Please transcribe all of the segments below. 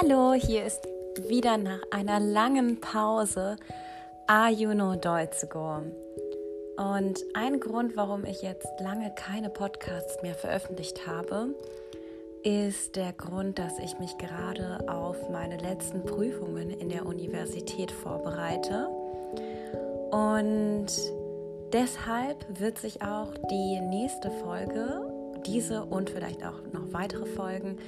Hallo, hier ist wieder nach einer langen Pause Ayuno Deutsego. Und ein Grund, warum ich jetzt lange keine Podcasts mehr veröffentlicht habe, ist der Grund, dass ich mich gerade auf meine letzten Prüfungen in der Universität vorbereite. Und deshalb wird sich auch die nächste Folge, diese und vielleicht auch noch weitere Folgen,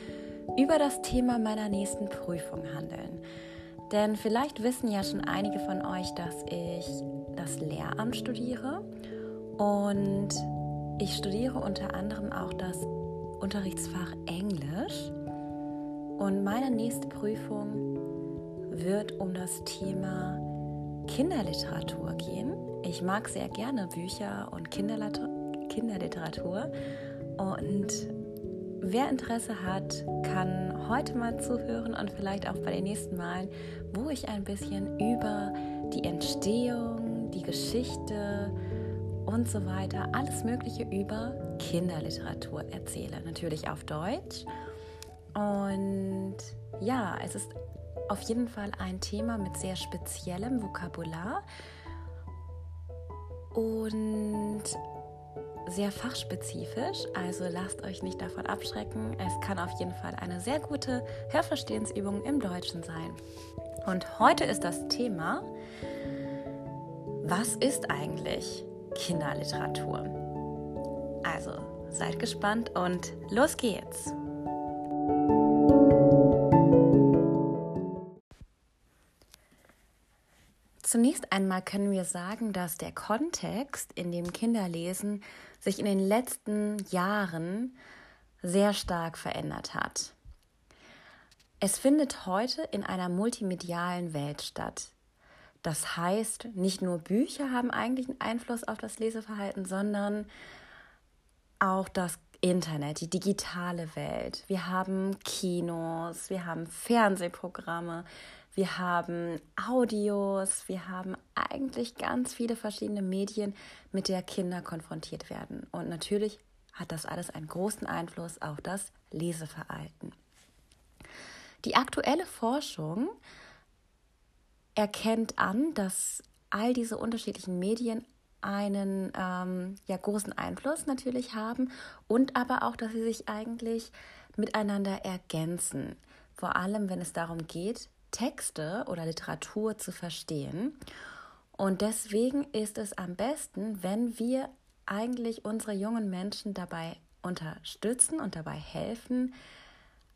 über das Thema meiner nächsten Prüfung handeln. Denn vielleicht wissen ja schon einige von euch, dass ich das Lehramt studiere und ich studiere unter anderem auch das Unterrichtsfach Englisch. Und meine nächste Prüfung wird um das Thema Kinderliteratur gehen. Ich mag sehr gerne Bücher und Kinderliteratur und Wer Interesse hat, kann heute mal zuhören und vielleicht auch bei den nächsten Malen, wo ich ein bisschen über die Entstehung, die Geschichte und so weiter, alles Mögliche über Kinderliteratur erzähle. Natürlich auf Deutsch. Und ja, es ist auf jeden Fall ein Thema mit sehr speziellem Vokabular. Und sehr fachspezifisch, also lasst euch nicht davon abschrecken. Es kann auf jeden Fall eine sehr gute Hörverstehensübung im Deutschen sein. Und heute ist das Thema, was ist eigentlich Kinderliteratur? Also seid gespannt und los geht's! Zunächst einmal können wir sagen, dass der Kontext, in dem Kinder lesen, sich in den letzten Jahren sehr stark verändert hat. Es findet heute in einer multimedialen Welt statt. Das heißt, nicht nur Bücher haben eigentlich einen Einfluss auf das Leseverhalten, sondern auch das Internet, die digitale Welt. Wir haben Kinos, wir haben Fernsehprogramme, wir haben Audios, wir haben eigentlich ganz viele verschiedene Medien, mit der Kinder konfrontiert werden. Und natürlich hat das alles einen großen Einfluss auf das Leseverhalten. Die aktuelle Forschung erkennt an, dass all diese unterschiedlichen Medien einen ähm, ja, großen Einfluss natürlich haben und aber auch, dass sie sich eigentlich miteinander ergänzen. Vor allem, wenn es darum geht, Texte oder Literatur zu verstehen. Und deswegen ist es am besten, wenn wir eigentlich unsere jungen Menschen dabei unterstützen und dabei helfen,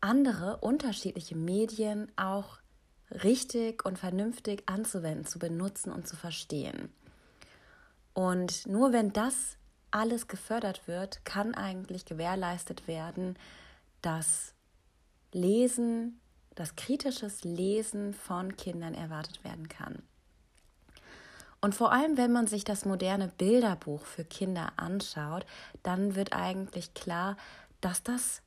andere unterschiedliche Medien auch richtig und vernünftig anzuwenden, zu benutzen und zu verstehen. Und nur wenn das alles gefördert wird, kann eigentlich gewährleistet werden, dass Lesen dass kritisches Lesen von Kindern erwartet werden kann. Und vor allem, wenn man sich das moderne Bilderbuch für Kinder anschaut, dann wird eigentlich klar, dass das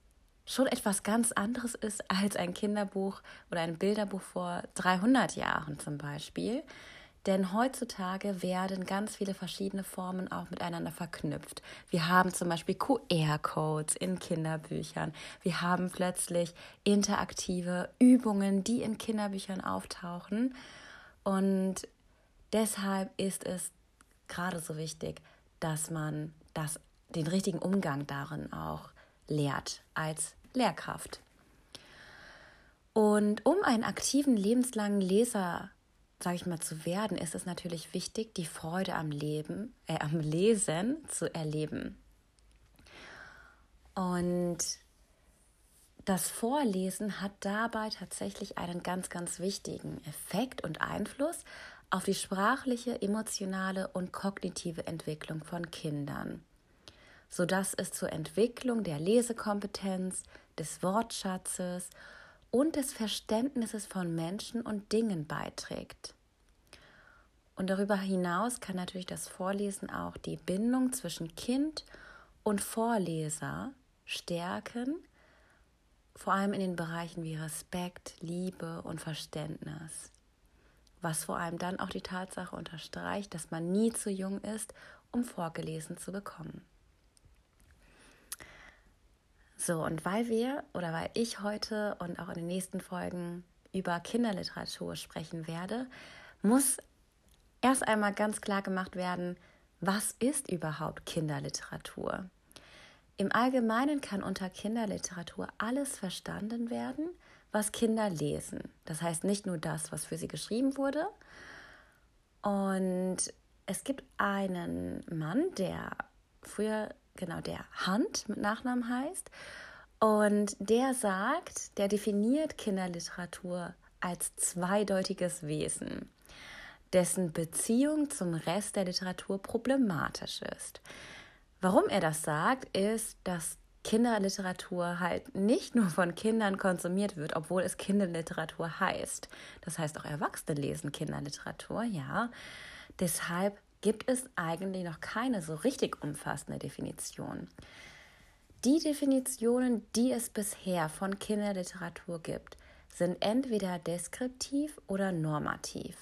schon etwas ganz anderes ist als ein Kinderbuch oder ein Bilderbuch vor 300 Jahren zum Beispiel. Denn heutzutage werden ganz viele verschiedene Formen auch miteinander verknüpft. Wir haben zum Beispiel QR-Codes in Kinderbüchern. Wir haben plötzlich interaktive Übungen, die in Kinderbüchern auftauchen. Und deshalb ist es gerade so wichtig, dass man das, den richtigen Umgang darin auch lehrt als Lehrkraft. Und um einen aktiven lebenslangen Leser sage ich mal, zu werden, ist es natürlich wichtig, die Freude am Leben, äh, am Lesen zu erleben. Und das Vorlesen hat dabei tatsächlich einen ganz, ganz wichtigen Effekt und Einfluss auf die sprachliche, emotionale und kognitive Entwicklung von Kindern, sodass es zur Entwicklung der Lesekompetenz, des Wortschatzes und des Verständnisses von Menschen und Dingen beiträgt. Und darüber hinaus kann natürlich das Vorlesen auch die Bindung zwischen Kind und Vorleser stärken, vor allem in den Bereichen wie Respekt, Liebe und Verständnis. Was vor allem dann auch die Tatsache unterstreicht, dass man nie zu jung ist, um vorgelesen zu bekommen. So, und weil wir oder weil ich heute und auch in den nächsten Folgen über Kinderliteratur sprechen werde, muss erst einmal ganz klar gemacht werden, was ist überhaupt Kinderliteratur? Im Allgemeinen kann unter Kinderliteratur alles verstanden werden, was Kinder lesen. Das heißt nicht nur das, was für sie geschrieben wurde. Und es gibt einen Mann, der früher genau der Hand mit Nachnamen heißt. Und der sagt, der definiert Kinderliteratur als zweideutiges Wesen, dessen Beziehung zum Rest der Literatur problematisch ist. Warum er das sagt, ist, dass Kinderliteratur halt nicht nur von Kindern konsumiert wird, obwohl es Kinderliteratur heißt. Das heißt, auch Erwachsene lesen Kinderliteratur, ja. Deshalb gibt es eigentlich noch keine so richtig umfassende Definition. Die Definitionen, die es bisher von Kinderliteratur gibt, sind entweder deskriptiv oder normativ.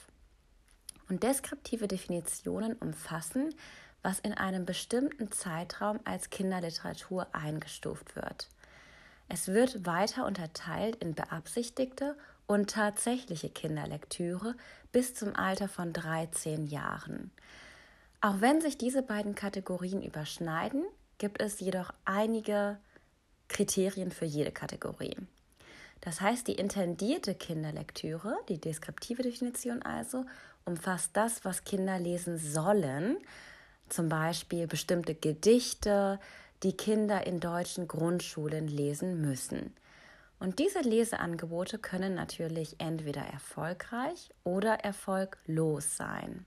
Und deskriptive Definitionen umfassen, was in einem bestimmten Zeitraum als Kinderliteratur eingestuft wird. Es wird weiter unterteilt in beabsichtigte und tatsächliche Kinderlektüre bis zum Alter von 13 Jahren. Auch wenn sich diese beiden Kategorien überschneiden, gibt es jedoch einige Kriterien für jede Kategorie. Das heißt, die intendierte Kinderlektüre, die deskriptive Definition also, umfasst das, was Kinder lesen sollen, zum Beispiel bestimmte Gedichte, die Kinder in deutschen Grundschulen lesen müssen. Und diese Leseangebote können natürlich entweder erfolgreich oder erfolglos sein.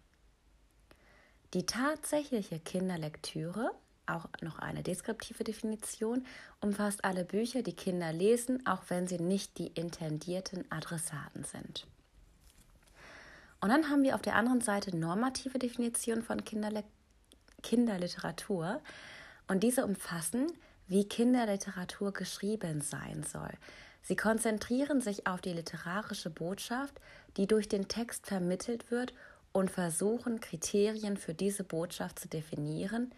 Die tatsächliche Kinderlektüre, auch noch eine deskriptive Definition, umfasst alle Bücher, die Kinder lesen, auch wenn sie nicht die intendierten Adressaten sind. Und dann haben wir auf der anderen Seite normative Definitionen von Kinderle Kinderliteratur. Und diese umfassen, wie Kinderliteratur geschrieben sein soll. Sie konzentrieren sich auf die literarische Botschaft, die durch den Text vermittelt wird und versuchen Kriterien für diese Botschaft zu definieren,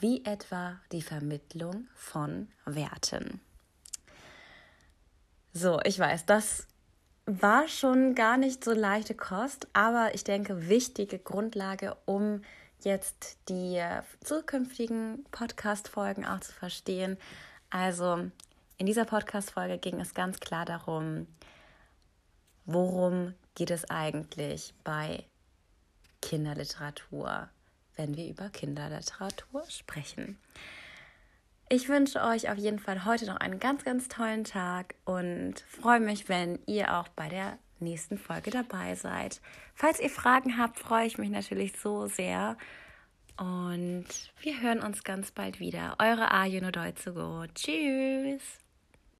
wie etwa die Vermittlung von Werten. So, ich weiß, das war schon gar nicht so leichte Kost, aber ich denke, wichtige Grundlage, um jetzt die zukünftigen Podcast-Folgen auch zu verstehen. Also, in dieser Podcast-Folge ging es ganz klar darum, worum geht es eigentlich bei Kinderliteratur, wenn wir über Kinderliteratur sprechen. Ich wünsche euch auf jeden Fall heute noch einen ganz, ganz tollen Tag und freue mich, wenn ihr auch bei der nächsten Folge dabei seid. Falls ihr Fragen habt, freue ich mich natürlich so sehr. Und wir hören uns ganz bald wieder. Eure Arjen Tschüss.